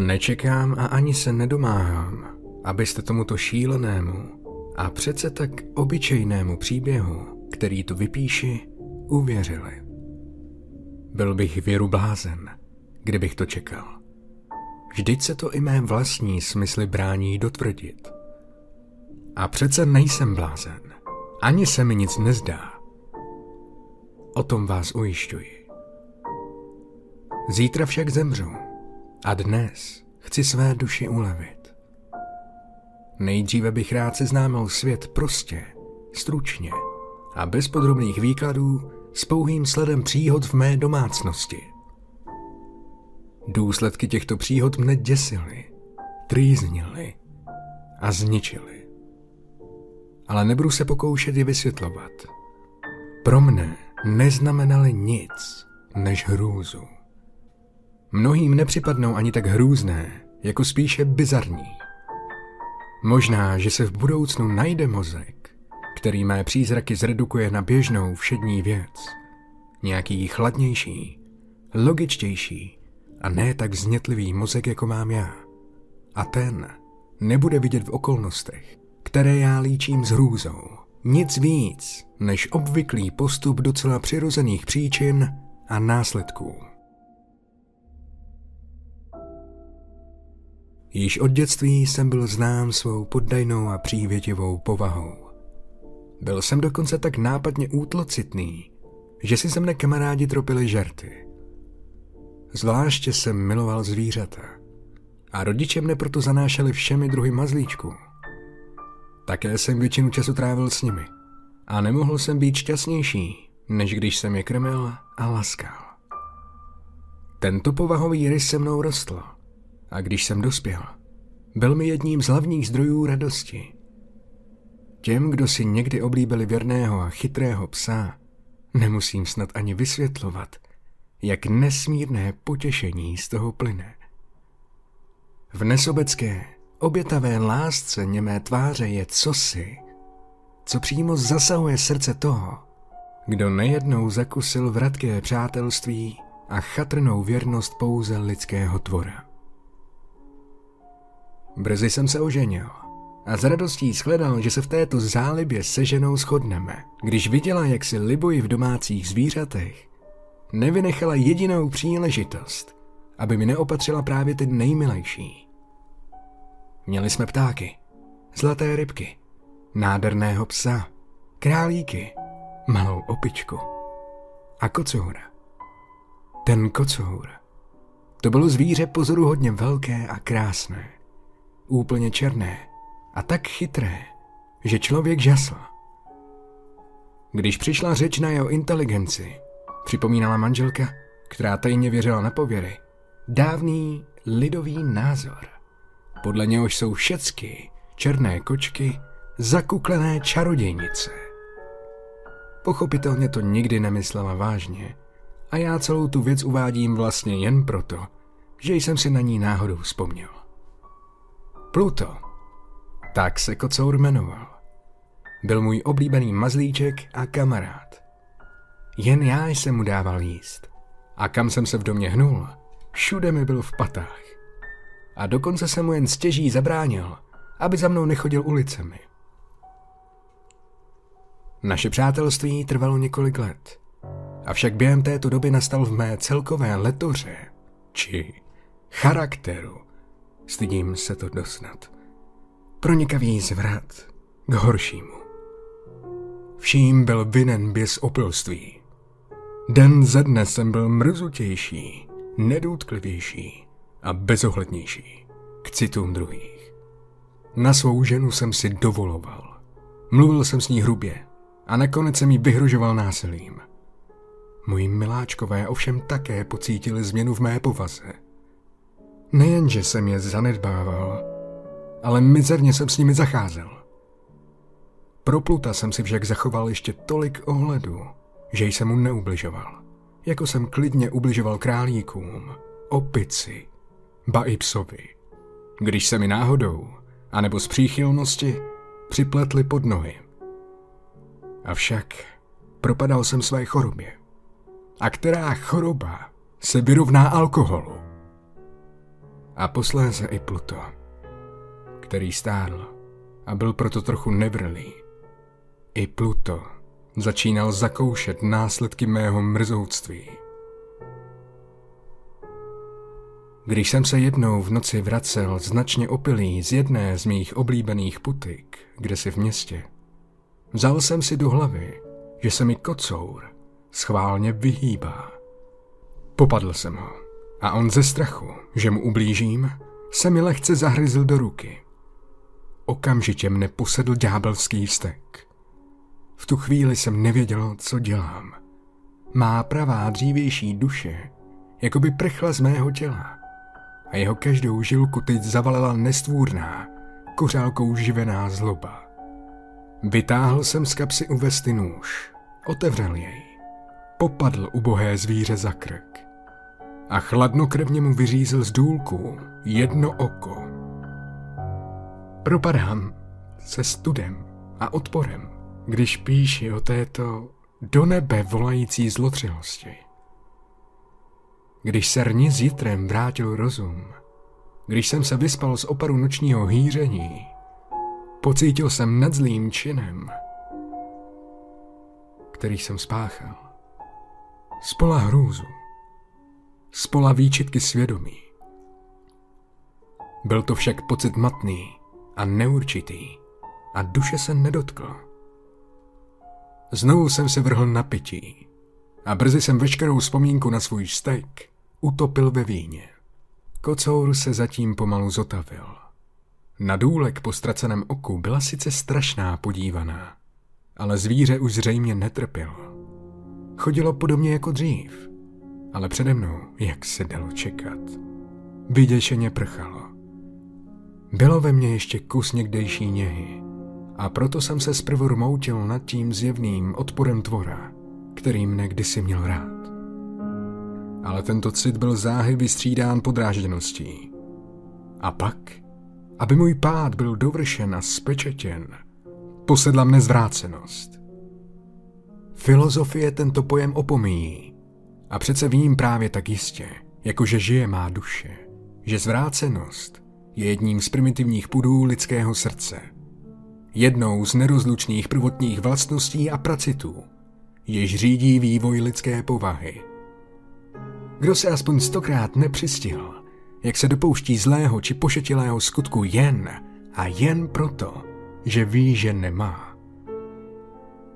Nečekám a ani se nedomáhám, abyste tomuto šílenému a přece tak obyčejnému příběhu, který tu vypíši, uvěřili. Byl bych věru blázen, kdybych to čekal. Vždyť se to i mé vlastní smysly brání dotvrdit. A přece nejsem blázen. Ani se mi nic nezdá. O tom vás ujišťuji. Zítra však zemřu a dnes chci své duši ulevit. Nejdříve bych rád seznámil svět prostě, stručně a bez podrobných výkladů s pouhým sledem příhod v mé domácnosti. Důsledky těchto příhod mne děsily, trýznily a zničily. Ale nebudu se pokoušet je vysvětlovat. Pro mne neznamenaly nic než hrůzu. Mnohým nepřipadnou ani tak hrůzné, jako spíše bizarní. Možná, že se v budoucnu najde mozek, který mé přízraky zredukuje na běžnou všední věc. Nějaký chladnější, logičtější a ne tak znětlivý mozek, jako mám já. A ten nebude vidět v okolnostech, které já líčím s hrůzou. Nic víc než obvyklý postup docela přirozených příčin a následků. Již od dětství jsem byl znám svou poddajnou a přívětivou povahou. Byl jsem dokonce tak nápadně útlocitný, že si se mne kamarádi tropili žerty. Zvláště jsem miloval zvířata. A rodiče mne proto zanášeli všemi druhy mazlíčků. Také jsem většinu času trávil s nimi. A nemohl jsem být šťastnější, než když jsem je krmil a laskal. Tento povahový rys se mnou rostl. A když jsem dospěl, byl mi jedním z hlavních zdrojů radosti. Těm, kdo si někdy oblíbili věrného a chytrého psa, nemusím snad ani vysvětlovat – jak nesmírné potěšení z toho plyne. V nesobecké, obětavé lásce němé tváře je cosi, co přímo zasahuje srdce toho, kdo nejednou zakusil vratké přátelství a chatrnou věrnost pouze lidského tvora. Brzy jsem se oženil a s radostí shledal, že se v této zálibě se ženou shodneme, když viděla, jak si libuji v domácích zvířatech nevynechala jedinou příležitost, aby mi neopatřila právě ty nejmilejší. Měli jsme ptáky, zlaté rybky, nádherného psa, králíky, malou opičku a kocoura. Ten kocour. To bylo zvíře pozoruhodně velké a krásné, úplně černé a tak chytré, že člověk žasl. Když přišla řeč na jeho inteligenci, Připomínala manželka, která tajně věřila na pověry. Dávný lidový názor. Podle něhož jsou všecky černé kočky zakuklené čarodějnice. Pochopitelně to nikdy nemyslela vážně a já celou tu věc uvádím vlastně jen proto, že jsem si na ní náhodou vzpomněl. Pluto. Tak se kocour jmenoval. Byl můj oblíbený mazlíček a kamarád. Jen já jsem mu dával jíst. A kam jsem se v domě hnul, všude mi byl v patách. A dokonce jsem mu jen stěží zabránil, aby za mnou nechodil ulicemi. Naše přátelství trvalo několik let. Avšak během této doby nastal v mé celkové letoře, či charakteru, stydím se to dosnat, pronikavý zvrat k horšímu. Vším byl vinen běs opilství. Den ze dne jsem byl mrzutější, nedotklivější a bezohlednější k citům druhých. Na svou ženu jsem si dovoloval. Mluvil jsem s ní hrubě a nakonec jsem jí vyhrožoval násilím. Moji miláčkové ovšem také pocítili změnu v mé povaze. Nejenže jsem je zanedbával, ale mizerně jsem s nimi zacházel. Pro Pluta jsem si však zachoval ještě tolik ohledu, že jsem mu neubližoval. Jako jsem klidně ubližoval králíkům, opici, ba i psovi. Když se mi náhodou, anebo z příchylnosti, připletli pod nohy. Avšak propadal jsem své chorobě. A která choroba se vyrovná alkoholu? A posléze i Pluto, který stárl a byl proto trochu nevrlý. I Pluto začínal zakoušet následky mého mrzouctví. Když jsem se jednou v noci vracel značně opilý z jedné z mých oblíbených putik, kde si v městě, vzal jsem si do hlavy, že se mi kocour schválně vyhýbá. Popadl jsem ho a on ze strachu, že mu ublížím, se mi lehce zahryzl do ruky. Okamžitě mne posedl ďábelský vztek. V tu chvíli jsem nevěděl, co dělám. Má pravá dřívější duše jako by prchla z mého těla a jeho každou žilku teď zavalila nestvůrná, kořálkou živená zloba. Vytáhl jsem z kapsy u vesty nůž, otevřel jej, popadl ubohé zvíře za krk a chladnokrevně mu vyřízl z důlku jedno oko. Propadám se studem a odporem, když píši o této do nebe volající zlotřilosti. Když se rni s jitrem vrátil rozum, když jsem se vyspal z oparu nočního hýření, pocítil jsem nad zlým činem, který jsem spáchal. Spola hrůzu, spola výčitky svědomí. Byl to však pocit matný a neurčitý a duše se nedotkl. Znovu jsem se vrhl na pití a brzy jsem veškerou vzpomínku na svůj stek utopil ve víně. Kocour se zatím pomalu zotavil. Na důlek po ztraceném oku byla sice strašná podívaná, ale zvíře už zřejmě netrpělo. Chodilo podobně jako dřív, ale přede mnou, jak se dalo čekat, vyděšeně prchalo. Bylo ve mně ještě kus někdejší něhy a proto jsem se zprvu rmoutil nad tím zjevným odporem tvora, který mne kdysi měl rád ale tento cit byl záhy vystřídán podrážděností. A pak, aby můj pád byl dovršen a spečetěn, posedla mne zvrácenost. Filozofie tento pojem opomíjí a přece vím právě tak jistě, jakože žije má duše, že zvrácenost je jedním z primitivních pudů lidského srdce. Jednou z nerozlučných prvotních vlastností a pracitů, jež řídí vývoj lidské povahy – kdo se aspoň stokrát nepřistihl, jak se dopouští zlého či pošetilého skutku jen a jen proto, že ví, že nemá.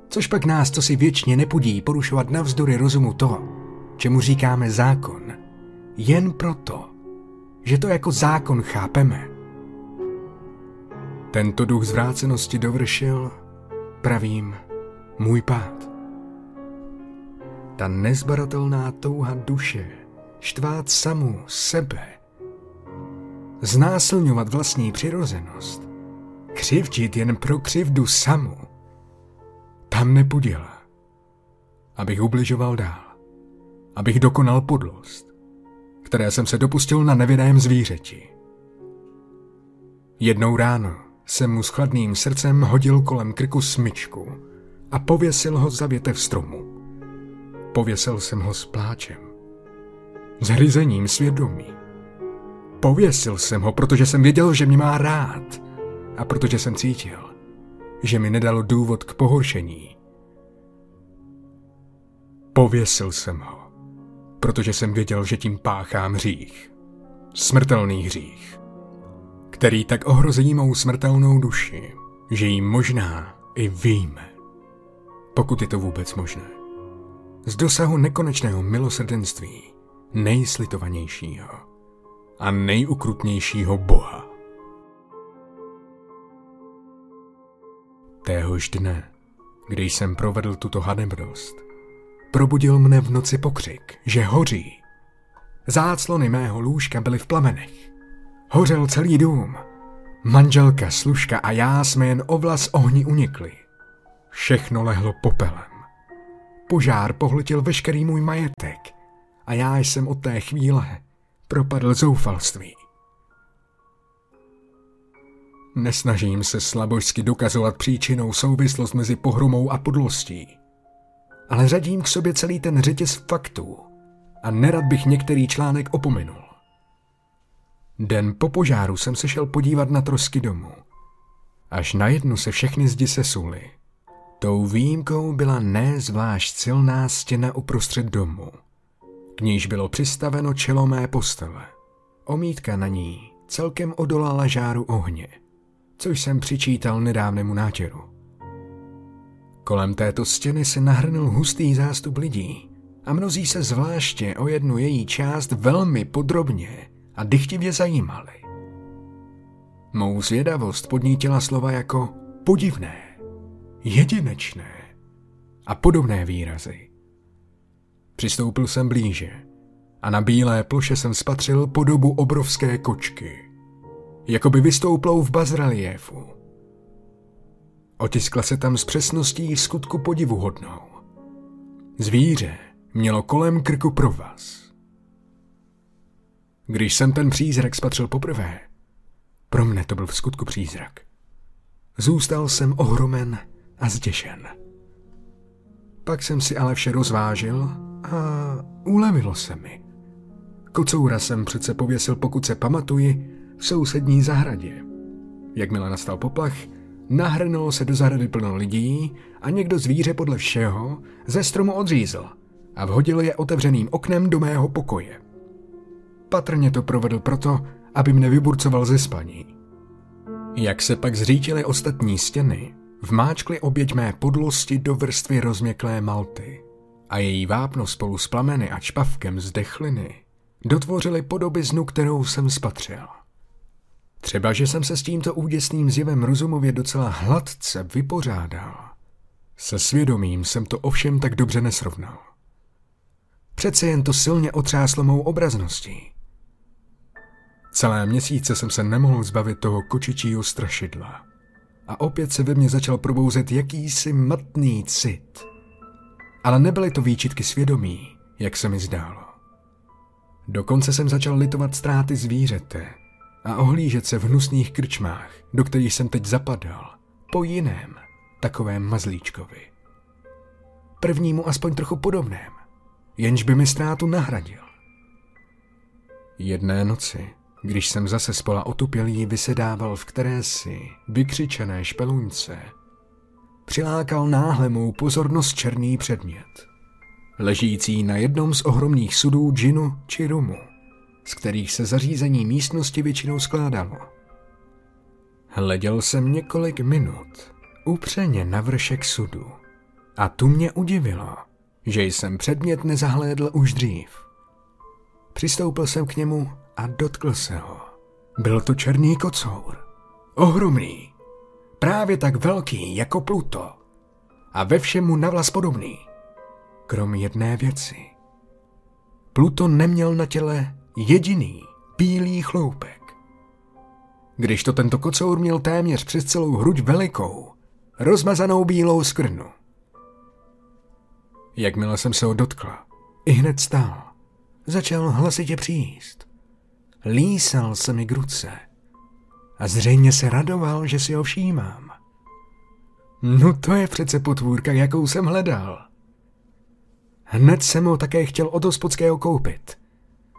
Což pak nás, co si věčně nepudí porušovat navzdory rozumu to, čemu říkáme zákon, jen proto, že to jako zákon chápeme. Tento duch zvrácenosti dovršil, pravím, můj pád ta nezbaratelná touha duše, štvát samu sebe, znásilňovat vlastní přirozenost, křivdit jen pro křivdu samu, tam nepodělá, abych ubližoval dál, abych dokonal podlost, které jsem se dopustil na nevědém zvířeti. Jednou ráno jsem mu s chladným srdcem hodil kolem krku smyčku a pověsil ho za větev stromu. Pověsil jsem ho s pláčem. S hryzením svědomí. Pověsil jsem ho, protože jsem věděl, že mě má rád. A protože jsem cítil, že mi nedalo důvod k pohoršení. Pověsil jsem ho, protože jsem věděl, že tím páchám hřích. Smrtelný hřích, který tak ohrozí mou smrtelnou duši, že ji možná i víme, pokud je to vůbec možné z dosahu nekonečného milosrdenství nejslitovanějšího a nejukrutnějšího Boha. Téhož dne, když jsem provedl tuto hanebnost, probudil mne v noci pokřik, že hoří. Záclony mého lůžka byly v plamenech. Hořel celý dům. Manželka, služka a já jsme jen o vlas ohni unikli. Všechno lehlo popelem. Požár pohltil veškerý můj majetek a já jsem od té chvíle propadl zoufalství. Nesnažím se slabožsky dokazovat příčinou souvislost mezi pohromou a podlostí, ale řadím k sobě celý ten řetěz faktů a nerad bych některý článek opominul. Den po požáru jsem se šel podívat na trosky domu. Až najednou se všechny zdi sesuly. Tou výjimkou byla nezvlášť silná stěna uprostřed domu. K níž bylo přistaveno čelo mé postele. Omítka na ní celkem odolala žáru ohně, což jsem přičítal nedávnému nátěru. Kolem této stěny se nahrnul hustý zástup lidí a mnozí se zvláště o jednu její část velmi podrobně a dychtivě zajímali. Mou zvědavost podnítila slova jako podivné, jedinečné a podobné výrazy. Přistoupil jsem blíže a na bílé ploše jsem spatřil podobu obrovské kočky, jako by vystouplou v bazreliéfu. Otiskla se tam s přesností v skutku podivuhodnou. Zvíře mělo kolem krku provaz. Když jsem ten přízrak spatřil poprvé, pro mne to byl v skutku přízrak. Zůstal jsem ohromen a zděšen. Pak jsem si ale vše rozvážil a ulevilo se mi. Kocoura jsem přece pověsil, pokud se pamatuji, v sousední zahradě. Jakmile nastal poplach, nahrnulo se do zahrady plno lidí a někdo zvíře podle všeho ze stromu odřízl a vhodil je otevřeným oknem do mého pokoje. Patrně to provedl proto, aby mne vyburcoval ze spaní. Jak se pak zřítily ostatní stěny, vmáčkly oběť mé podlosti do vrstvy rozměklé malty a její vápno spolu s plameny a čpavkem z dechliny dotvořily podobiznu, kterou jsem spatřil. Třeba, že jsem se s tímto úděsným zjevem rozumově docela hladce vypořádal. Se svědomím jsem to ovšem tak dobře nesrovnal. Přece jen to silně otřáslo mou obrazností. Celé měsíce jsem se nemohl zbavit toho kočičího strašidla. A opět se ve mně začal probouzet jakýsi matný cit. Ale nebyly to výčitky svědomí, jak se mi zdálo. Dokonce jsem začal litovat ztráty zvířete a ohlížet se v hnusných krčmách, do kterých jsem teď zapadal, po jiném, takovém mazlíčkovi. Prvnímu aspoň trochu podobném, jenž by mi ztrátu nahradil. Jedné noci, když jsem zase spola otupělý vysedával v si vykřičené špeluňce, přilákal náhle mou pozornost černý předmět, ležící na jednom z ohromných sudů džinu či rumu, z kterých se zařízení místnosti většinou skládalo. Hleděl jsem několik minut, upřeně na vršek sudu, a tu mě udivilo, že jsem předmět nezahlédl už dřív. Přistoupil jsem k němu a dotkl se ho. Byl to černý kocour. Ohromný. Právě tak velký jako Pluto. A ve všemu navlas podobný. Krom jedné věci. Pluto neměl na těle jediný bílý chloupek. Když to tento kocour měl téměř přes celou hruď velikou, rozmazanou bílou skrnu. Jakmile jsem se ho dotkla, i hned stál. Začal hlasitě přijíst. Lísal se mi k ruce a zřejmě se radoval, že si ho všímám. No to je přece potvůrka, jakou jsem hledal. Hned jsem ho také chtěl od hospodského koupit.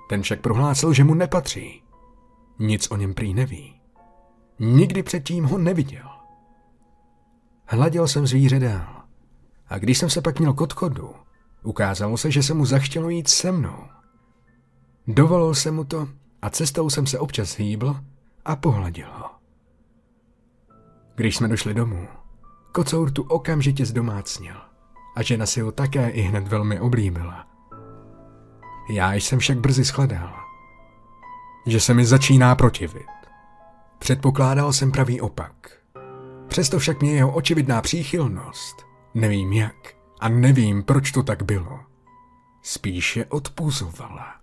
Ten však prohlásil, že mu nepatří. Nic o něm prý neví. Nikdy předtím ho neviděl. Hladil jsem zvíře dál. A když jsem se pak měl k odchodu, ukázalo se, že se mu zachtělo jít se mnou. Dovolil jsem mu to a cestou jsem se občas hýbl a pohladil ho. Když jsme došli domů, kocour tu okamžitě zdomácnil a žena si ho také i hned velmi oblíbila. Já jsem však brzy shledal, že se mi začíná protivit. Předpokládal jsem pravý opak. Přesto však mě jeho očividná příchylnost, nevím jak a nevím, proč to tak bylo, spíše odpuzovala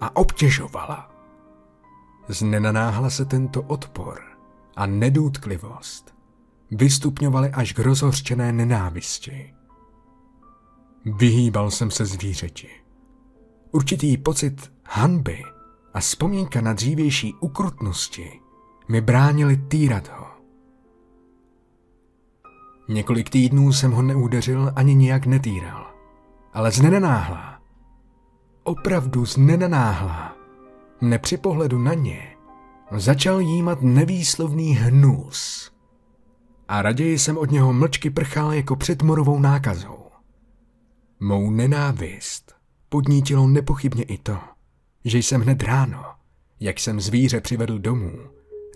a obtěžovala. Znenanáhla se tento odpor a nedůtklivost vystupňovaly až k rozhořčené nenávisti. Vyhýbal jsem se zvířeti. Určitý pocit hanby a vzpomínka na dřívější ukrutnosti mi bránili týrat ho. Několik týdnů jsem ho neudeřil ani nijak netýral, ale znenanáhla opravdu z nenanáhla, mne při pohledu na ně začal jímat nevýslovný hnus. A raději jsem od něho mlčky prchal jako před morovou nákazou. Mou nenávist podnítilo nepochybně i to, že jsem hned ráno, jak jsem zvíře přivedl domů,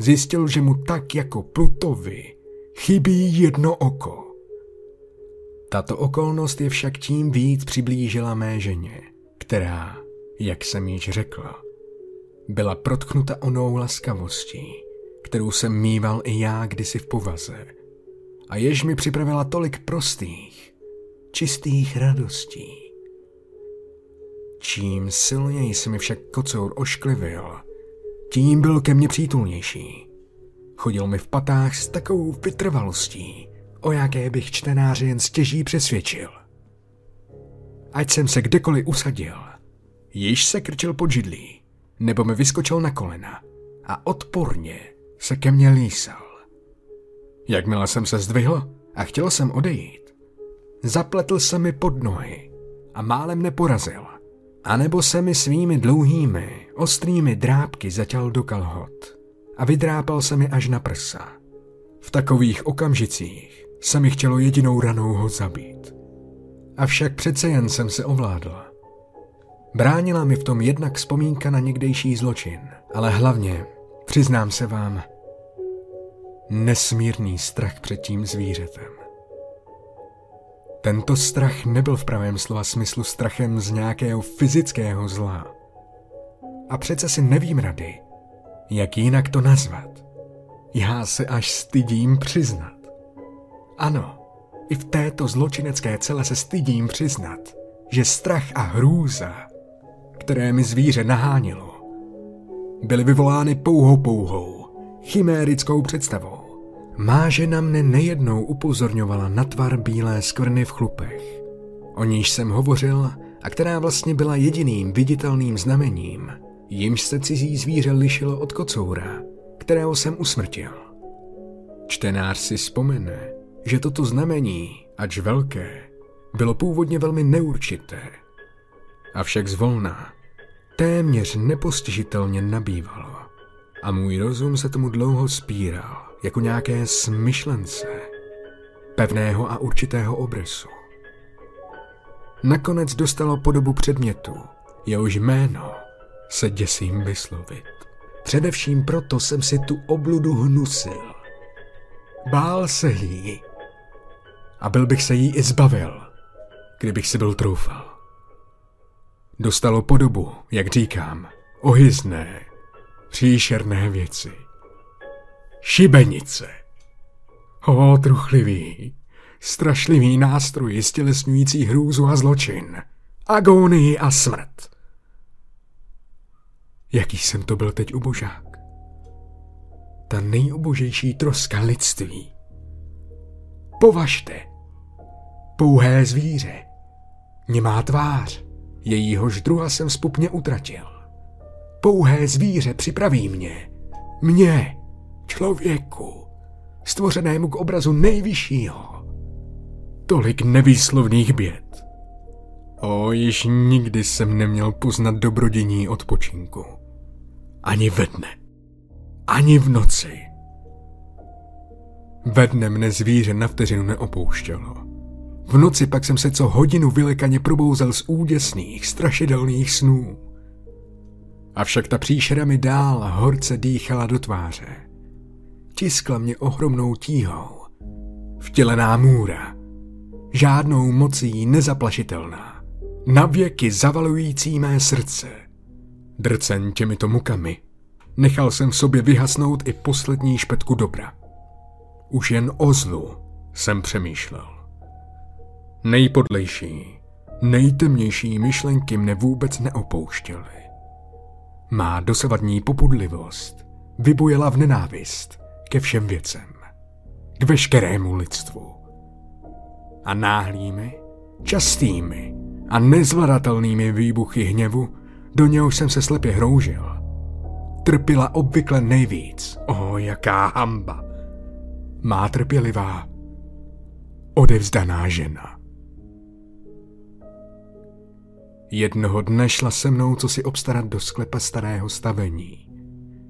zjistil, že mu tak jako Plutovi chybí jedno oko. Tato okolnost je však tím víc přiblížila mé ženě, která, jak jsem již řekl, byla protknuta onou laskavostí, kterou jsem mýval i já kdysi v povaze, a jež mi připravila tolik prostých, čistých radostí. Čím silněji se mi však kocour ošklivil, tím byl ke mně přítulnější. Chodil mi v patách s takovou vytrvalostí, o jaké bych čtenáře jen stěží přesvědčil. Ať jsem se kdekoliv usadil, již se krčil pod židlí, nebo mi vyskočil na kolena a odporně se ke mně lísal. Jakmile jsem se zdvihl a chtěl jsem odejít, zapletl se mi pod nohy a málem neporazil, anebo se mi svými dlouhými, ostrými drápky zatěl do kalhot a vydrápal se mi až na prsa. V takových okamžicích se mi chtělo jedinou ranou ho zabít. Avšak přece jen jsem se ovládl. Bránila mi v tom jednak vzpomínka na někdejší zločin, ale hlavně, přiznám se vám, nesmírný strach před tím zvířetem. Tento strach nebyl v pravém slova smyslu strachem z nějakého fyzického zla. A přece si nevím rady, jak jinak to nazvat. Já se až stydím přiznat. Ano, i v této zločinecké cele se stydím přiznat, že strach a hrůza, které mi zvíře nahánilo, byly vyvolány pouhou pouhou, chimérickou představou. Má žena mne nejednou upozorňovala na tvar bílé skvrny v chlupech, o níž jsem hovořil a která vlastně byla jediným viditelným znamením, jimž se cizí zvíře lišilo od kocoura, kterého jsem usmrtil. Čtenář si vzpomene, že toto znamení, ač velké, bylo původně velmi neurčité. Avšak zvolna, téměř nepostižitelně nabývalo a můj rozum se tomu dlouho spíral jako nějaké smyšlence, pevného a určitého obrysu. Nakonec dostalo podobu předmětu, jehož jméno se děsím vyslovit. Především proto jsem si tu obludu hnusil. Bál se jí. A byl bych se jí i zbavil, kdybych si byl troufal. Dostalo podobu, jak říkám, ohyzné, příšerné věci. Šibenice. O, truchlivý, strašlivý nástroj stělesňující hrůzu a zločin, agonii a smrt. Jaký jsem to byl teď ubožák. Ta nejubožejší troska lidství. Považte. Pouhé zvíře. Nemá tvář. Jejíhož druha jsem spupně utratil. Pouhé zvíře připraví mě. Mě, člověku, stvořenému k obrazu nejvyššího. Tolik nevýslovných běd. O, již nikdy jsem neměl poznat dobrodění odpočinku. Ani ve dne. Ani v noci. Ve dne mne zvíře na vteřinu neopouštělo. V noci pak jsem se co hodinu vylekaně probouzel z úděsných, strašidelných snů. Avšak ta příšera mi dál horce dýchala do tváře. Tiskla mě ohromnou tíhou. Vtělená můra. Žádnou mocí nezaplašitelná. Navěky zavalující mé srdce. Drcen těmito mukami. Nechal jsem v sobě vyhasnout i poslední špetku dobra. Už jen o zlu jsem přemýšlel. Nejpodlejší, nejtemnější myšlenky mne vůbec neopouštěly. Má dosavadní popudlivost vybojela v nenávist ke všem věcem, k veškerému lidstvu. A náhlými, častými a nezvladatelnými výbuchy hněvu, do něhož jsem se slepě hroužil, trpěla obvykle nejvíc. O, jaká hamba! Má trpělivá, odevzdaná žena. Jednoho dne šla se mnou, co si obstarat do sklepa starého stavení,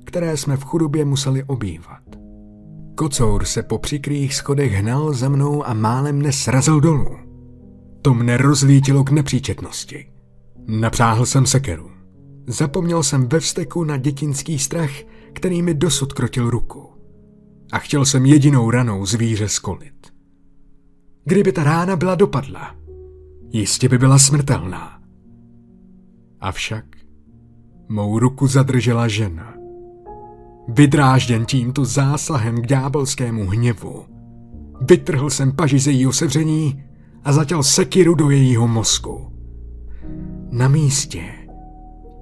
které jsme v chudobě museli obývat. Kocour se po přikrých schodech hnal za mnou a málem mne srazil dolů. To mne rozlítilo k nepříčetnosti. Napřáhl jsem sekeru. Zapomněl jsem ve vzteku na dětinský strach, který mi dosud krotil ruku. A chtěl jsem jedinou ranou zvíře skolit. Kdyby ta rána byla dopadla, jistě by byla smrtelná. Avšak mou ruku zadržela žena. Vydrážděn tímto zásahem k ďábelskému hněvu, vytrhl jsem paži ze jejího sevření a zatěl sekiru do jejího mozku. Na místě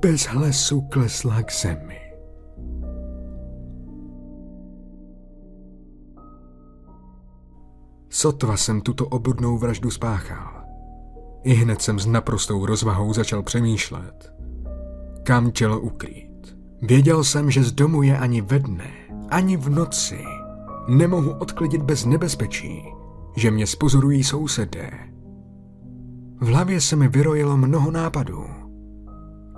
bez hlesu klesla k zemi. Sotva jsem tuto obudnou vraždu spáchal. I hned jsem s naprostou rozvahou začal přemýšlet. Kam tělo ukrýt? Věděl jsem, že z domu je ani ve dne, ani v noci. Nemohu odklidit bez nebezpečí, že mě spozorují sousedé. V hlavě se mi vyrojilo mnoho nápadů.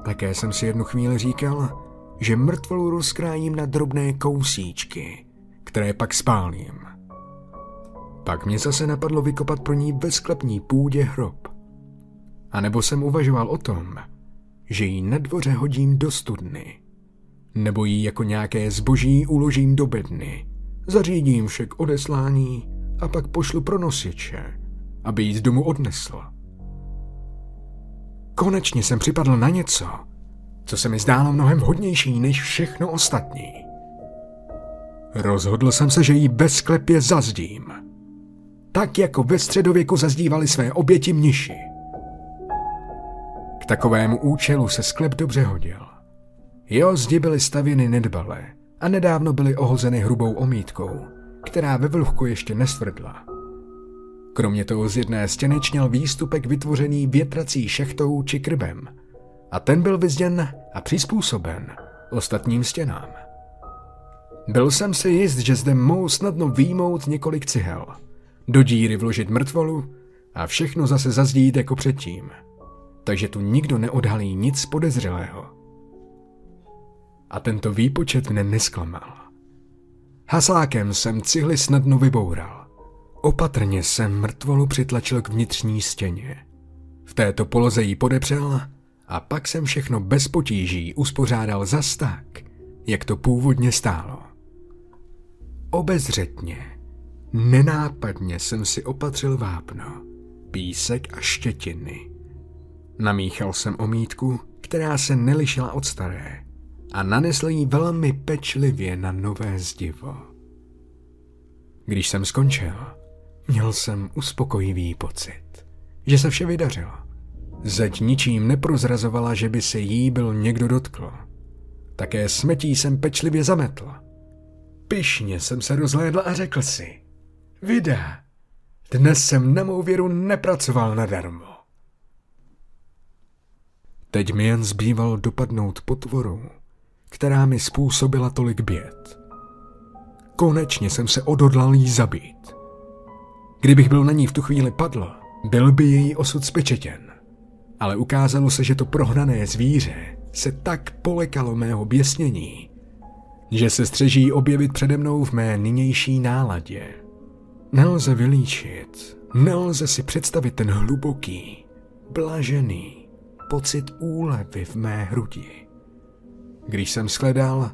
Také jsem si jednu chvíli říkal, že mrtvolu rozkrájím na drobné kousíčky, které pak spálím. Pak mě zase napadlo vykopat pro ní ve sklepní půdě hrob. A nebo jsem uvažoval o tom, že ji na dvoře hodím do studny. Nebo ji jako nějaké zboží uložím do bedny. Zařídím však odeslání a pak pošlu pro nosiče, aby ji z domu odnesl. Konečně jsem připadl na něco, co se mi zdálo mnohem vhodnější než všechno ostatní. Rozhodl jsem se, že ji bez sklepě zazdím. Tak jako ve středověku zazdívali své oběti mniši. K takovému účelu se sklep dobře hodil. Jeho zdi byly stavěny nedbalé a nedávno byly ohozeny hrubou omítkou, která ve vlhku ještě nestvrdla. Kromě toho z jedné stěny čněl výstupek vytvořený větrací šechtou či krbem a ten byl vyzděn a přizpůsoben ostatním stěnám. Byl jsem si jist, že zde mohou snadno výjmout několik cihel, do díry vložit mrtvolu a všechno zase zazdít jako předtím. Takže tu nikdo neodhalí nic podezřelého. A tento výpočet mne nesklamal. Haslákem jsem cihly snadno vyboural Opatrně jsem mrtvolu přitlačil k vnitřní stěně. V této poloze ji podepřel a pak jsem všechno bez potíží uspořádal zas tak, jak to původně stálo. Obezřetně, nenápadně jsem si opatřil vápno, písek a štětiny. Namíchal jsem omítku, která se nelišila od staré a nanesl ji velmi pečlivě na nové zdivo. Když jsem skončil, Měl jsem uspokojivý pocit, že se vše vydařilo. Zeď ničím neprozrazovala, že by se jí byl někdo dotkl. Také smetí jsem pečlivě zametl. Pyšně jsem se rozhlédl a řekl si, vida, dnes jsem na mou věru nepracoval nadarmo. Teď mi jen zbýval dopadnout potvoru, která mi způsobila tolik běd. Konečně jsem se odhodlal jí zabít. Kdybych byl na ní v tu chvíli padl, byl by její osud spečetěn. Ale ukázalo se, že to prohrané zvíře se tak polekalo mého běsnění, že se střeží objevit přede mnou v mé nynější náladě. Nelze vylíčit, nelze si představit ten hluboký, blažený pocit úlevy v mé hrudi. Když jsem shledal,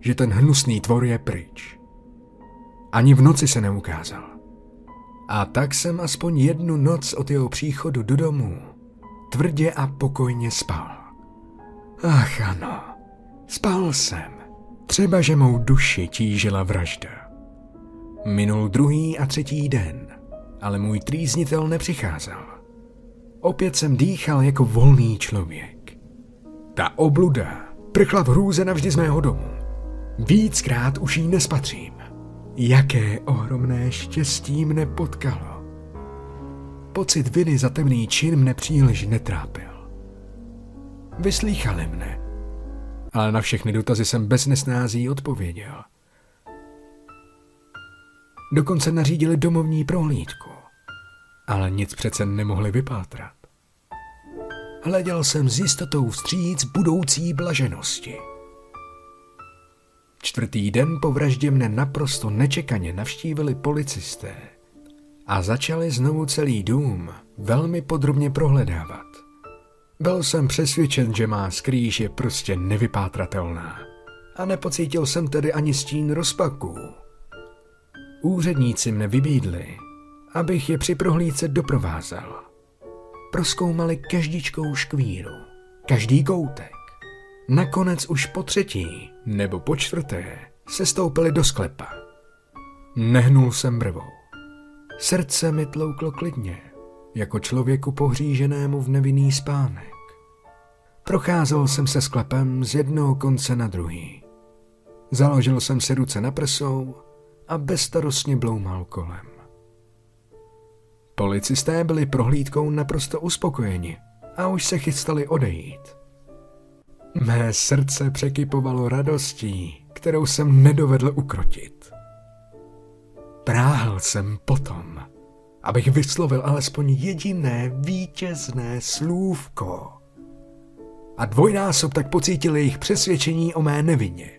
že ten hnusný tvor je pryč. Ani v noci se neukázal. A tak jsem aspoň jednu noc od jeho příchodu do domu tvrdě a pokojně spal. Ach ano, spal jsem. Třeba, že mou duši tížila vražda. Minul druhý a třetí den, ale můj trýznitel nepřicházel. Opět jsem dýchal jako volný člověk. Ta obluda prchla v hrůze navždy z mého domu. Víckrát už jí nespatřím. Jaké ohromné štěstí mne potkalo. Pocit viny za temný čin mne příliš netrápil. Vyslýchali mne, ale na všechny dotazy jsem bez nesnází odpověděl. Dokonce nařídili domovní prohlídku, ale nic přece nemohli vypátrat. Hleděl jsem s jistotou vstříc budoucí blaženosti. Čtvrtý den po vraždě mne naprosto nečekaně navštívili policisté a začali znovu celý dům velmi podrobně prohledávat. Byl jsem přesvědčen, že má skrýž je prostě nevypátratelná a nepocítil jsem tedy ani stín rozpaků. Úředníci mne vybídli, abych je při prohlídce doprovázel. Proskoumali každičkou škvíru, každý koutek. Nakonec už po třetí nebo po čtvrté se stoupili do sklepa. Nehnul jsem brvou. Srdce mi tlouklo klidně, jako člověku pohříženému v nevinný spánek. Procházel jsem se sklepem z jednoho konce na druhý. Založil jsem si ruce na prsou a bezstarostně bloumal kolem. Policisté byli prohlídkou naprosto uspokojeni a už se chystali odejít. Mé srdce překypovalo radostí, kterou jsem nedovedl ukrotit. Práhl jsem potom, abych vyslovil alespoň jediné vítězné slůvko. A dvojnásob tak pocítil jejich přesvědčení o mé nevině.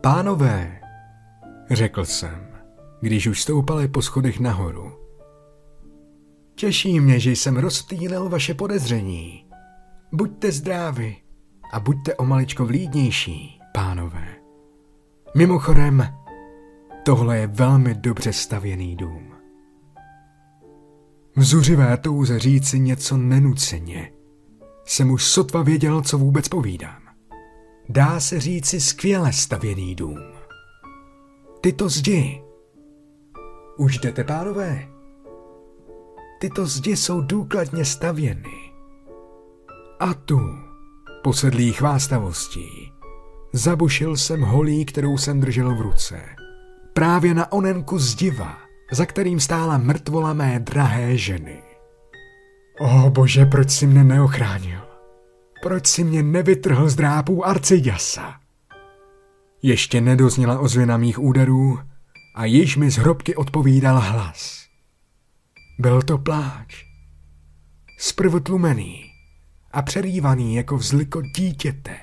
Pánové, řekl jsem, když už stoupali po schodech nahoru. Těší mě, že jsem rozptýlil vaše podezření. Buďte zdraví a buďte o maličko vlídnější, pánové. Mimochodem, tohle je velmi dobře stavěný dům. V zuřivé touze říci něco nenuceně jsem už sotva věděl, co vůbec povídám. Dá se říci skvěle stavěný dům. Tyto zdi. Už jdete, pánové? Tyto zdi jsou důkladně stavěny. A tu, posedlý chvástavostí, zabušil jsem holí, kterou jsem držel v ruce. Právě na onenku zdiva, za kterým stála mrtvola mé drahé ženy. O bože, proč si mne neochránil? Proč si mě nevytrhl z drápů Arcidiasa? Ještě nedozněla ozvěna mých úderů a již mi z hrobky odpovídal hlas. Byl to pláč. Zprvu tlumený a přerývaný jako vzliko dítěte,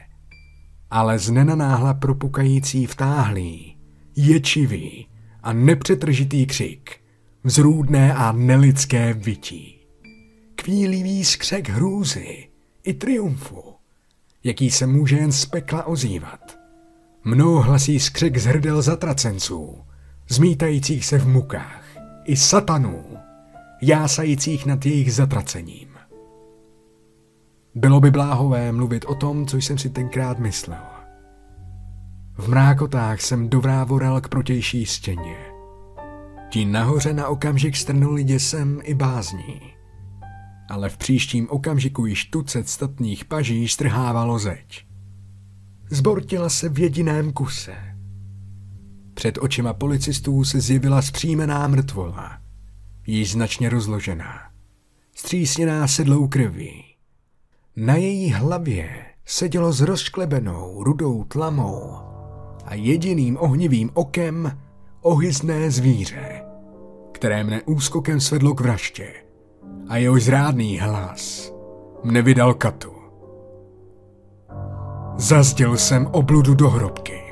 ale z propukající vtáhlý, ječivý a nepřetržitý křik, vzrůdné a nelidské vytí. Kvílivý skřek hrůzy i triumfu, jaký se může jen z pekla ozývat. Mnou hlasí skřek z hrdel zatracenců, zmítajících se v mukách, i satanů, jásajících nad jejich zatracením. Bylo by bláhové mluvit o tom, co jsem si tenkrát myslel. V mrákotách jsem dovrávorel k protější stěně. Ti nahoře na okamžik strnuli děsem i bázní. Ale v příštím okamžiku již tucet statných paží strhávalo zeď. Zbortila se v jediném kuse. Před očima policistů se zjevila zpřímená mrtvola, již značně rozložená, střísněná sedlou krví. Na její hlavě sedělo s rozšklebenou rudou tlamou a jediným ohnivým okem ohyzné zvíře, které mne úskokem svedlo k vraždě a jeho zrádný hlas mne vydal katu. Zazděl jsem obludu do hrobky.